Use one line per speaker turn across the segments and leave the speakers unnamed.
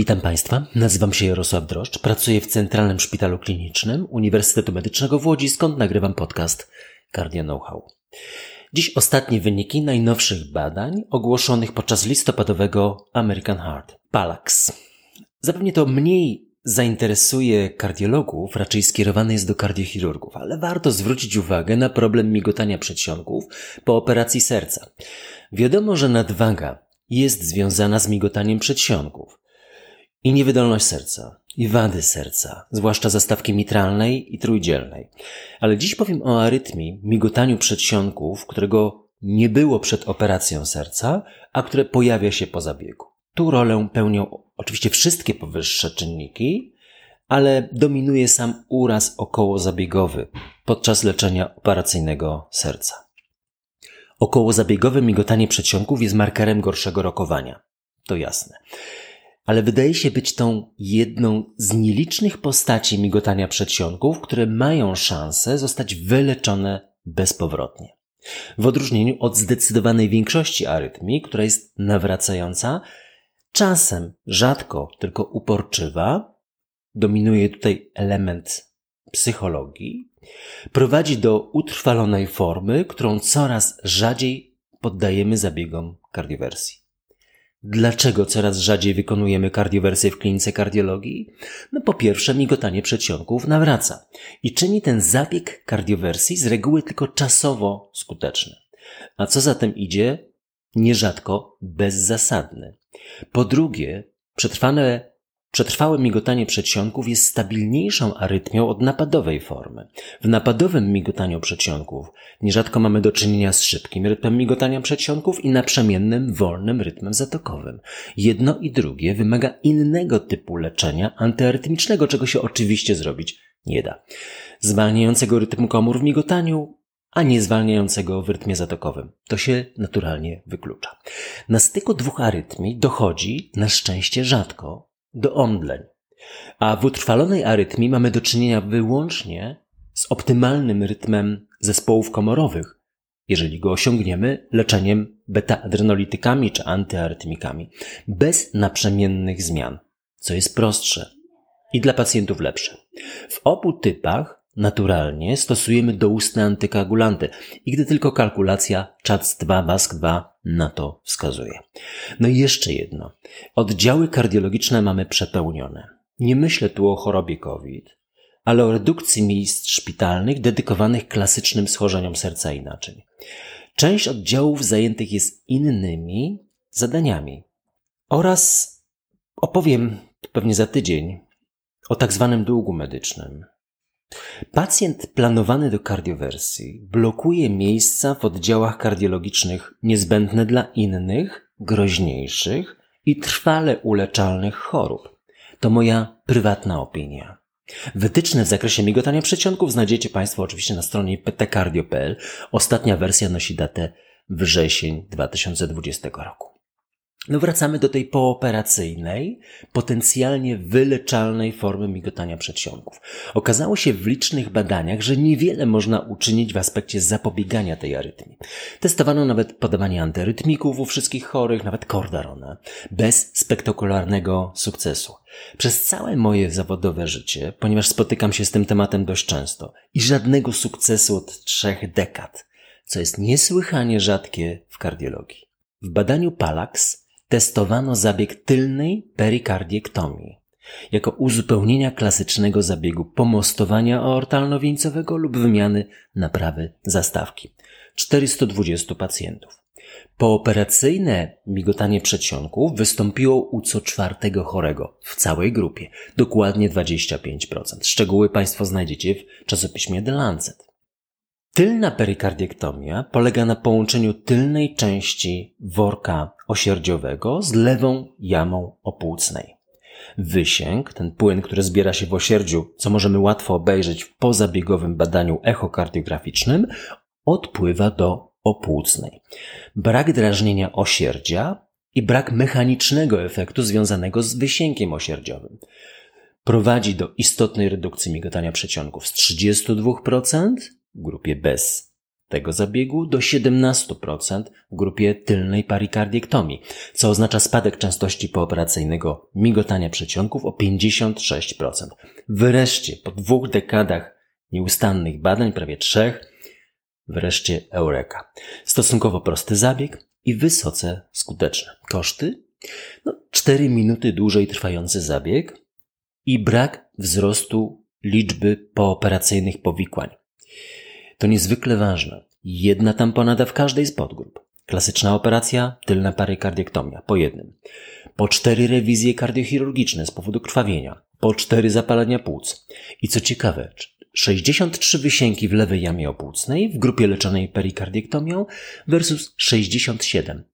Witam Państwa, nazywam się Jarosław Droszcz, pracuję w Centralnym Szpitalu Klinicznym Uniwersytetu Medycznego w Łodzi, skąd nagrywam podcast Cardio Know-how. Dziś ostatnie wyniki najnowszych badań ogłoszonych podczas listopadowego American Heart, PALAX. Zapewne to mniej zainteresuje kardiologów, raczej skierowany jest do kardiochirurgów, ale warto zwrócić uwagę na problem migotania przedsionków po operacji serca. Wiadomo, że nadwaga jest związana z migotaniem przedsionków i niewydolność serca, i wady serca, zwłaszcza zastawki mitralnej i trójdzielnej. Ale dziś powiem o arytmii, migotaniu przedsionków, którego nie było przed operacją serca, a które pojawia się po zabiegu. Tu rolę pełnią oczywiście wszystkie powyższe czynniki, ale dominuje sam uraz okołozabiegowy podczas leczenia operacyjnego serca. Okołozabiegowe migotanie przedsionków jest markerem gorszego rokowania. To jasne ale wydaje się być tą jedną z nielicznych postaci migotania przedsionków, które mają szansę zostać wyleczone bezpowrotnie. W odróżnieniu od zdecydowanej większości arytmii, która jest nawracająca, czasem rzadko, tylko uporczywa, dominuje tutaj element psychologii, prowadzi do utrwalonej formy, którą coraz rzadziej poddajemy zabiegom kardiowersji. Dlaczego coraz rzadziej wykonujemy kardiowersję w klinice kardiologii? No po pierwsze, migotanie przedsionków nawraca i czyni ten zabieg kardiowersji z reguły tylko czasowo skuteczny. A co za tym idzie? Nierzadko bezzasadny. Po drugie, przetrwane Przetrwałe migotanie przedsionków jest stabilniejszą arytmią od napadowej formy. W napadowym migotaniu przedsionków nierzadko mamy do czynienia z szybkim rytmem migotania przedsionków i naprzemiennym, wolnym rytmem zatokowym. Jedno i drugie wymaga innego typu leczenia antyarytmicznego, czego się oczywiście zrobić nie da. Zwalniającego rytm komór w migotaniu, a nie zwalniającego w rytmie zatokowym. To się naturalnie wyklucza. Na styku dwóch arytmii dochodzi, na szczęście rzadko, do omdleń. A w utrwalonej arytmii mamy do czynienia wyłącznie z optymalnym rytmem zespołów komorowych, jeżeli go osiągniemy leczeniem beta-adrenolitykami czy antyarytmikami, bez naprzemiennych zmian, co jest prostsze i dla pacjentów lepsze. W obu typach naturalnie stosujemy doustne antykoagulanty i gdy tylko kalkulacja CHADS-2, BASK-2 na to wskazuje. No i jeszcze jedno. Oddziały kardiologiczne mamy przepełnione. Nie myślę tu o chorobie COVID, ale o redukcji miejsc szpitalnych dedykowanych klasycznym schorzeniom serca i naczyń. Część oddziałów zajętych jest innymi zadaniami. Oraz opowiem pewnie za tydzień o tak zwanym długu medycznym. Pacjent planowany do kardiowersji blokuje miejsca w oddziałach kardiologicznych niezbędne dla innych, groźniejszych i trwale uleczalnych chorób. To moja prywatna opinia. Wytyczne w zakresie migotania przedsionków znajdziecie Państwo oczywiście na stronie ptcardio.pl. Ostatnia wersja nosi datę wrzesień 2020 roku. No wracamy do tej pooperacyjnej, potencjalnie wyleczalnej formy migotania przedsionków. Okazało się w licznych badaniach, że niewiele można uczynić w aspekcie zapobiegania tej arytmii. Testowano nawet podawanie antyrytmików u wszystkich chorych, nawet kordarona, bez spektakularnego sukcesu. Przez całe moje zawodowe życie, ponieważ spotykam się z tym tematem dość często i żadnego sukcesu od trzech dekad, co jest niesłychanie rzadkie w kardiologii. W badaniu PALAX testowano zabieg tylnej perikardiektomii jako uzupełnienia klasycznego zabiegu pomostowania aortalno-wieńcowego lub wymiany naprawy zastawki. 420 pacjentów. Pooperacyjne migotanie przedsionków wystąpiło u co czwartego chorego w całej grupie, dokładnie 25%. Szczegóły Państwo znajdziecie w czasopiśmie The Lancet. Tylna perikardiektomia polega na połączeniu tylnej części worka osierdziowego z lewą jamą opłucnej. Wysięg, ten płyn, który zbiera się w osierdziu, co możemy łatwo obejrzeć w pozabiegowym badaniu echokardiograficznym, odpływa do opłucnej. Brak drażnienia osierdzia i brak mechanicznego efektu związanego z wysiękiem osierdziowym prowadzi do istotnej redukcji migotania przedsionków z 32% w grupie bez tego zabiegu do 17% w grupie tylnej parikardiektomii, co oznacza spadek częstości pooperacyjnego migotania przedsionków o 56%. Wreszcie, po dwóch dekadach nieustannych badań, prawie trzech, wreszcie Eureka. Stosunkowo prosty zabieg i wysoce skuteczny. Koszty? No, 4 minuty dłużej trwający zabieg i brak wzrostu liczby pooperacyjnych powikłań. To niezwykle ważne. Jedna tamponada w każdej z podgrup. Klasyczna operacja, tylna parykardiektomia, po jednym. Po cztery rewizje kardiochirurgiczne z powodu krwawienia. Po cztery zapalenia płuc. I co ciekawe, 63 wysięki w lewej jamie opłucnej w grupie leczonej perikardiektomią versus 67.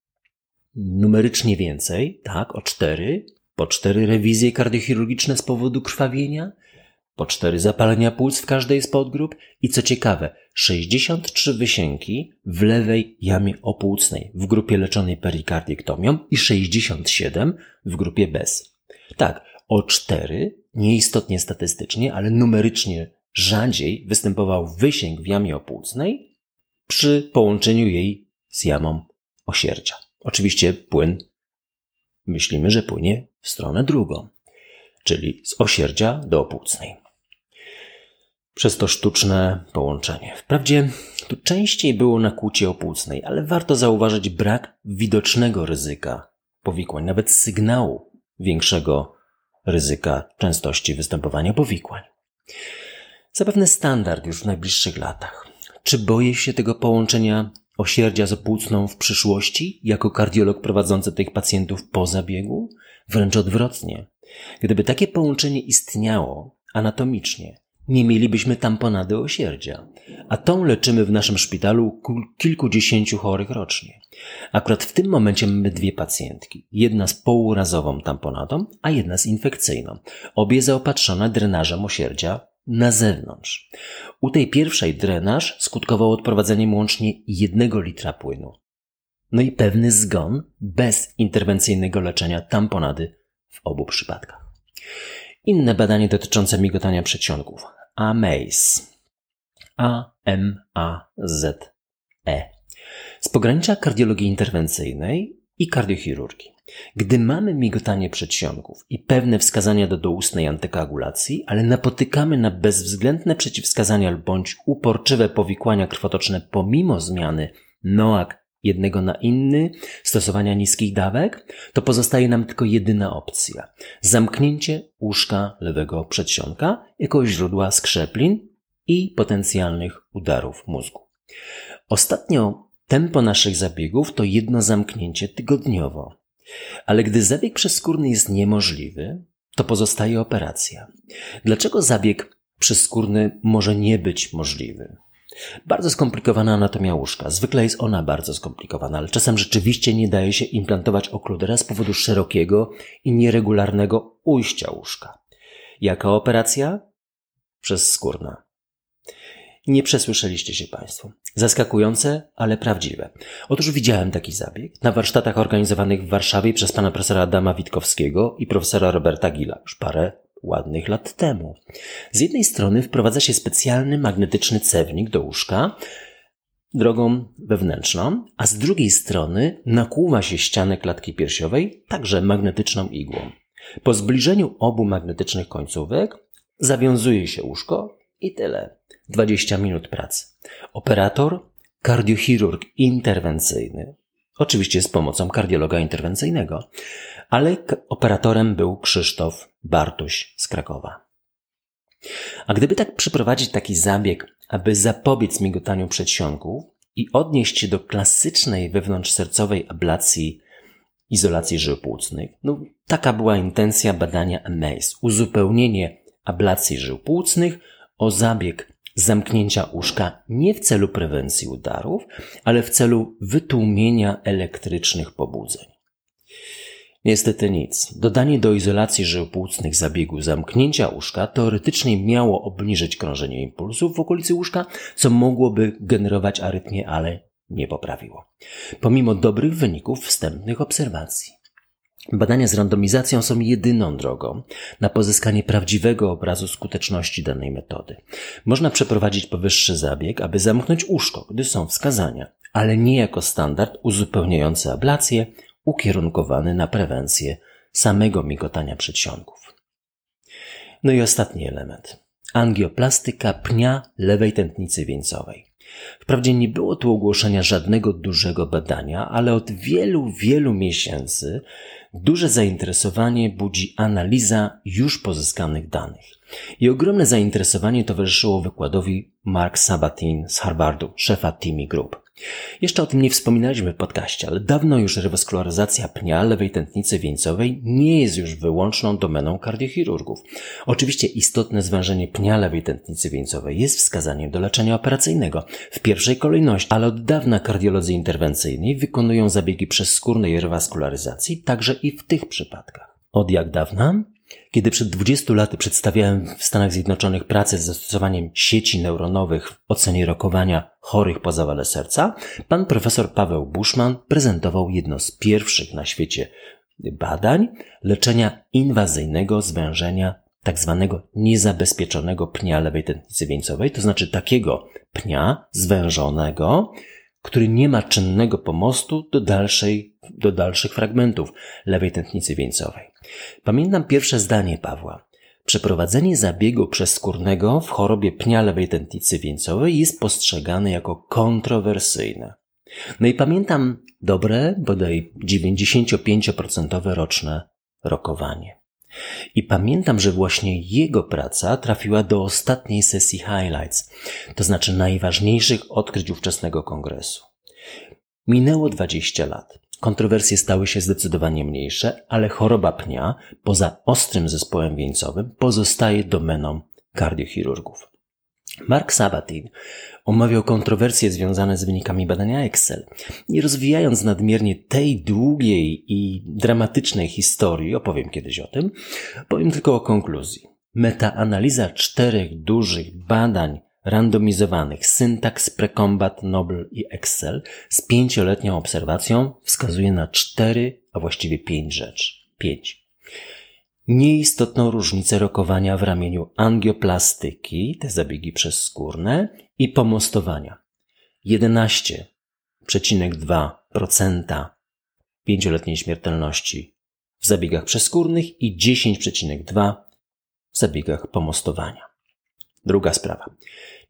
Numerycznie więcej, tak, o 4, po 4 rewizje kardiochirurgiczne z powodu krwawienia, po 4 zapalenia płuc w każdej z podgrup i co ciekawe, 63 wysięki w lewej jamie opłucnej w grupie leczonej perikardiektomią i 67 w grupie bez. Tak, o 4, nieistotnie statystycznie, ale numerycznie rzadziej występował wysięg w jamie opłucnej przy połączeniu jej z jamą osierdzia. Oczywiście płyn myślimy, że płynie w stronę drugą, czyli z osierdzia do opłucnej. Przez to sztuczne połączenie. Wprawdzie tu częściej było nakłucie opłucnej, ale warto zauważyć brak widocznego ryzyka powikłań, nawet sygnału większego ryzyka częstości występowania powikłań. Zapewne standard już w najbliższych latach. Czy boję się tego połączenia osierdzia z opłucną w przyszłości, jako kardiolog prowadzący tych pacjentów po zabiegu? Wręcz odwrotnie. Gdyby takie połączenie istniało anatomicznie, nie mielibyśmy tamponady osierdzia, a tą leczymy w naszym szpitalu kilkudziesięciu chorych rocznie. Akurat w tym momencie mamy dwie pacjentki. Jedna z półrazową tamponadą, a jedna z infekcyjną. Obie zaopatrzone drenażem osierdzia na zewnątrz. U tej pierwszej drenaż skutkował odprowadzeniem łącznie jednego litra płynu. No i pewny zgon bez interwencyjnego leczenia tamponady w obu przypadkach. Inne badanie dotyczące migotania przedsionków. AMAZE. A-M-A-Z-E. Z pogranicza kardiologii interwencyjnej i kardiochirurgii. Gdy mamy migotanie przedsionków i pewne wskazania do doustnej antykoagulacji, ale napotykamy na bezwzględne przeciwwskazania bądź uporczywe powikłania krwotoczne pomimo zmiany NOAC jednego na inny, stosowania niskich dawek, to pozostaje nam tylko jedyna opcja. Zamknięcie łóżka lewego przedsionka jako źródła skrzeplin i potencjalnych udarów mózgu. Ostatnio tempo naszych zabiegów to jedno zamknięcie tygodniowo. Ale gdy zabieg przeskórny jest niemożliwy, to pozostaje operacja. Dlaczego zabieg przeskórny może nie być możliwy? Bardzo skomplikowana anatomia łóżka. Zwykle jest ona bardzo skomplikowana, ale czasem rzeczywiście nie daje się implantować okludera z powodu szerokiego i nieregularnego ujścia łóżka. Jaka operacja? Przez skórna. Nie przesłyszeliście się Państwo. Zaskakujące, ale prawdziwe. Otóż widziałem taki zabieg na warsztatach organizowanych w Warszawie przez pana profesora Adama Witkowskiego i profesora Roberta Gila już parę ładnych lat temu. Z jednej strony wprowadza się specjalny magnetyczny cewnik do łóżka drogą wewnętrzną, a z drugiej strony nakłuwa się ścianę klatki piersiowej także magnetyczną igłą. Po zbliżeniu obu magnetycznych końcówek zawiązuje się łóżko i tyle. 20 minut pracy. Operator, kardiochirurg interwencyjny, oczywiście z pomocą kardiologa interwencyjnego, ale operatorem był Krzysztof Bartuś z Krakowa. A gdyby tak przeprowadzić taki zabieg, aby zapobiec migotaniu przedsionków i odnieść się do klasycznej wewnątrzsercowej ablacji izolacji żył płucnych, no taka była intencja badania AMAZE, uzupełnienie ablacji żył płucnych o zabieg zamknięcia łóżka nie w celu prewencji udarów, ale w celu wytłumienia elektrycznych pobudzeń. Niestety nic. Dodanie do izolacji żył płucnych zabiegu zamknięcia łóżka teoretycznie miało obniżyć krążenie impulsów w okolicy łóżka, co mogłoby generować arytmię, ale nie poprawiło. Pomimo dobrych wyników wstępnych obserwacji. Badania z randomizacją są jedyną drogą na pozyskanie prawdziwego obrazu skuteczności danej metody. Można przeprowadzić powyższy zabieg, aby zamknąć uszko, gdy są wskazania, ale nie jako standard uzupełniający ablację ukierunkowany na prewencję samego migotania przedsionków. No i ostatni element. Angioplastyka pnia lewej tętnicy wieńcowej. Wprawdzie nie było tu ogłoszenia żadnego dużego badania, ale od wielu, wielu miesięcy duże zainteresowanie budzi analiza już pozyskanych danych. I ogromne zainteresowanie towarzyszyło wykładowi Mark Sabatin z Harvardu, szefa Timi Group. Jeszcze o tym nie wspominaliśmy w podcaście, ale dawno już rewaskularyzacja pnia lewej tętnicy wieńcowej nie jest już wyłączną domeną kardiochirurgów. Oczywiście istotne zwężenie pnia lewej tętnicy wieńcowej jest wskazaniem do leczenia operacyjnego w pierwszej kolejności, ale od dawna kardiolodzy interwencyjni wykonują zabiegi przezskórnej rewaskularyzacji także i w tych przypadkach. Od jak dawna? Kiedy przed 20 laty przedstawiałem w Stanach Zjednoczonych pracę z zastosowaniem sieci neuronowych w ocenie rokowania chorych po zawale serca, pan profesor Paweł Buszman prezentował jedno z pierwszych na świecie badań leczenia inwazyjnego zwężenia tzw. Tak niezabezpieczonego pnia lewej tętnicy wieńcowej, to znaczy takiego pnia zwężonego, który nie ma czynnego pomostu do, dalszej, do dalszych fragmentów lewej tętnicy wieńcowej. Pamiętam pierwsze zdanie Pawła. Przeprowadzenie zabiegu przezskórnego w chorobie pnia lewej tętnicy wieńcowej jest postrzegane jako kontrowersyjne. No i pamiętam dobre, bodaj 95% roczne rokowanie. I pamiętam, że właśnie jego praca trafiła do ostatniej sesji highlights, to znaczy najważniejszych odkryć ówczesnego kongresu. Minęło 20 lat. Kontrowersje stały się zdecydowanie mniejsze, ale choroba pnia, poza ostrym zespołem wieńcowym, pozostaje domeną kardiochirurgów. Mark Sabatin omawiał kontrowersje związane z wynikami badania Excel. Nie rozwijając nadmiernie tej długiej i dramatycznej historii, opowiem kiedyś o tym, powiem tylko o konkluzji. Metaanaliza czterech dużych badań randomizowanych Syntax, Precombat, Noble i Excel z pięcioletnią obserwacją wskazuje na cztery, a właściwie pięć rzeczy. Pięć. Nieistotną różnicę rokowania w ramieniu angioplastyki, te zabiegi przezskórne, i pomostowania. 11,2% pięcioletniej śmiertelności w zabiegach przeskórnych i 10,2% w zabiegach pomostowania. Druga sprawa.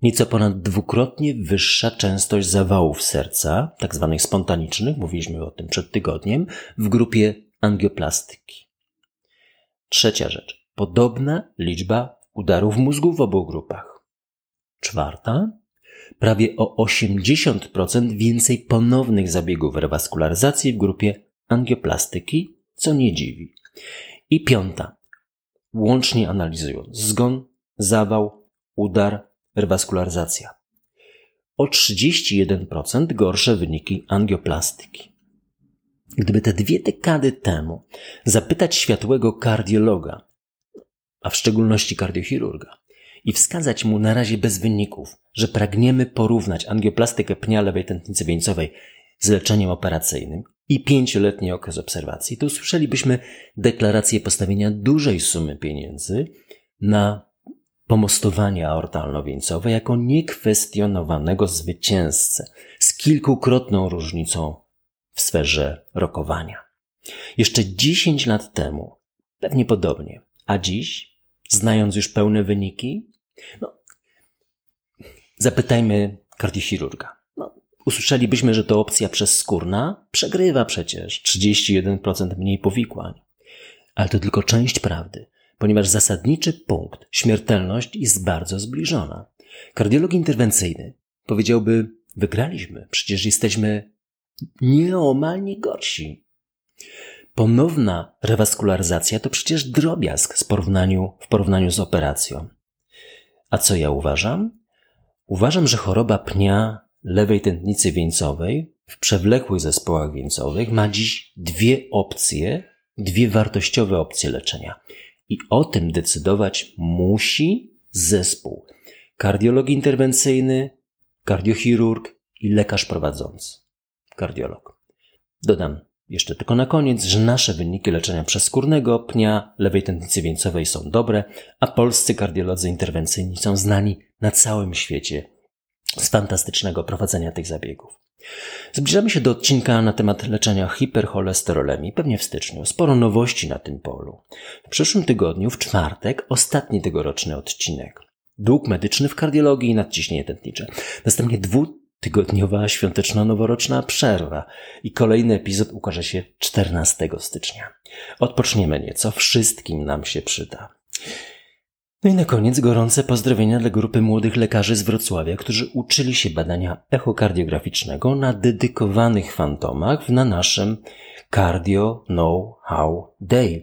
Nieco ponad dwukrotnie wyższa częstość zawałów serca, tak zwanych spontanicznych, mówiliśmy o tym przed tygodniem, w grupie angioplastyki. Trzecia rzecz. Podobna liczba udarów mózgu w obu grupach. Czwarta. Prawie o 80% więcej ponownych zabiegów rewaskularyzacji w grupie angioplastyki, co nie dziwi. I piąta. Łącznie analizując zgon, zawał, udar, rewaskularyzacja. O 31% gorsze wyniki angioplastyki. Gdyby te dwie dekady temu zapytać światłego kardiologa, a w szczególności kardiochirurga, i wskazać mu na razie bez wyników, że pragniemy porównać angioplastykę pnia lewej tętnicy wieńcowej z leczeniem operacyjnym i pięcioletni okres obserwacji, to usłyszelibyśmy deklarację postawienia dużej sumy pieniędzy na pomostowanie aortalno-wieńcowe jako niekwestionowanego zwycięzcę z kilkukrotną różnicą w sferze rokowania. Jeszcze 10 lat temu, pewnie podobnie, a dziś, znając już pełne wyniki, no, zapytajmy kardiochirurga. No, usłyszelibyśmy, że to opcja przezskórna przegrywa przecież 31% mniej powikłań. Ale to tylko część prawdy ponieważ zasadniczy punkt, śmiertelność, jest bardzo zbliżona. Kardiolog interwencyjny powiedziałby, wygraliśmy, przecież jesteśmy nieomalnie gorsi. Ponowna rewaskularyzacja to przecież drobiazg porównaniu, w porównaniu z operacją. A co ja uważam? Uważam, że choroba pnia lewej tętnicy wieńcowej w przewlekłych zespołach wieńcowych ma dziś dwie opcje, dwie wartościowe opcje leczenia. I o tym decydować musi zespół. Kardiolog interwencyjny, kardiochirurg i lekarz prowadzący. Kardiolog. Dodam jeszcze tylko na koniec, że nasze wyniki leczenia przeskórnego pnia lewej tętnicy wieńcowej są dobre, a polscy kardiolodzy interwencyjni są znani na całym świecie z fantastycznego prowadzenia tych zabiegów. Zbliżamy się do odcinka na temat leczenia hipercholesterolemii, pewnie w styczniu. Sporo nowości na tym polu. W przyszłym tygodniu, w czwartek, ostatni tegoroczny odcinek. Dług medyczny w kardiologii i nadciśnienie tętnicze. Następnie dwutygodniowa świąteczno-noworoczna przerwa i kolejny epizod ukaże się 14 stycznia. Odpoczniemy nieco, wszystkim nam się przyda. No i na koniec gorące pozdrowienia dla grupy młodych lekarzy z Wrocławia, którzy uczyli się badania echokardiograficznego na dedykowanych fantomach na naszym Cardio Know-How Day.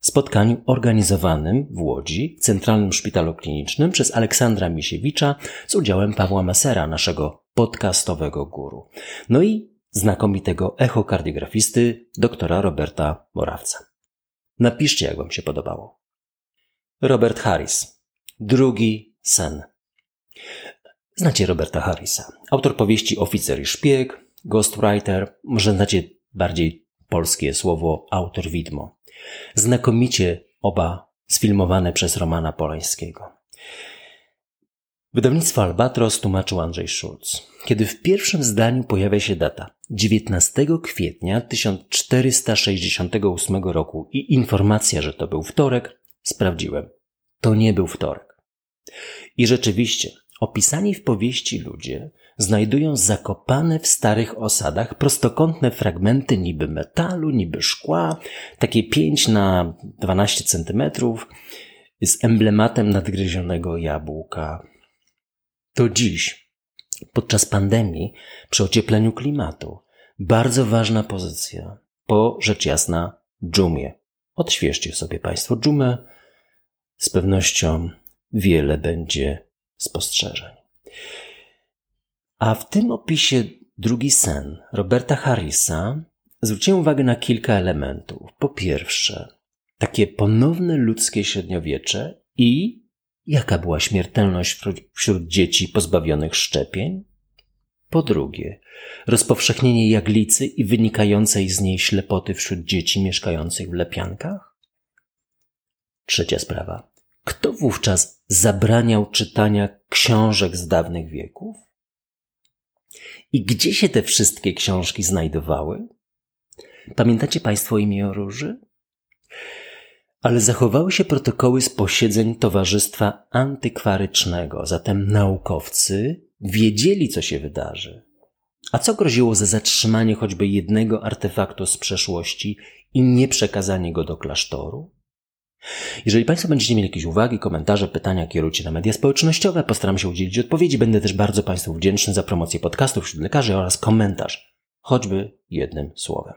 Spotkaniu organizowanym w Łodzi, Centralnym Szpitalu Klinicznym przez Aleksandra Misiewicza z udziałem Pawła Mesera, naszego podcastowego guru. No i znakomitego echokardiografisty doktora Roberta Morawca. Napiszcie, jak Wam się podobało. Robert Harris. Drugi sen. Znacie Roberta Harrisa. Autor powieści Oficer i szpieg, ghostwriter, może znacie bardziej polskie słowo autor widmo. Znakomicie oba sfilmowane przez Romana Polańskiego. Wydawnictwo Albatros tłumaczył Andrzej Schulz. Kiedy w pierwszym zdaniu pojawia się data 19 kwietnia 1468 roku i informacja, że to był wtorek, Sprawdziłem. To nie był wtorek. I rzeczywiście, opisani w powieści ludzie znajdują zakopane w starych osadach prostokątne fragmenty niby metalu, niby szkła, takie 5 na 12 centymetrów, z emblematem nadgryzionego jabłka. To dziś, podczas pandemii, przy ociepleniu klimatu, bardzo ważna pozycja po rzecz jasna dżumie. Odświeżcie sobie Państwo dżumę, z pewnością wiele będzie spostrzeżeń. A w tym opisie drugi sen Roberta Harrisa zwróciłem uwagę na kilka elementów. Po pierwsze, takie ponowne ludzkie średniowiecze i jaka była śmiertelność wśród dzieci pozbawionych szczepień? Po drugie, rozpowszechnienie jaglicy i wynikającej z niej ślepoty wśród dzieci mieszkających w lepiankach? Trzecia sprawa. Kto wówczas zabraniał czytania książek z dawnych wieków? I gdzie się te wszystkie książki znajdowały? Pamiętacie Państwo imię Róży? Ale zachowały się protokoły z posiedzeń Towarzystwa Antykwarycznego, zatem naukowcy wiedzieli, co się wydarzy. A co groziło za zatrzymanie choćby jednego artefaktu z przeszłości i nieprzekazanie go do klasztoru? Jeżeli Państwo będziecie mieli jakieś uwagi, komentarze, pytania, kierujcie na media społecznościowe. Postaram się udzielić odpowiedzi. Będę też bardzo Państwu wdzięczny za promocję podcastów wśród lekarzy oraz komentarz, choćby jednym słowem.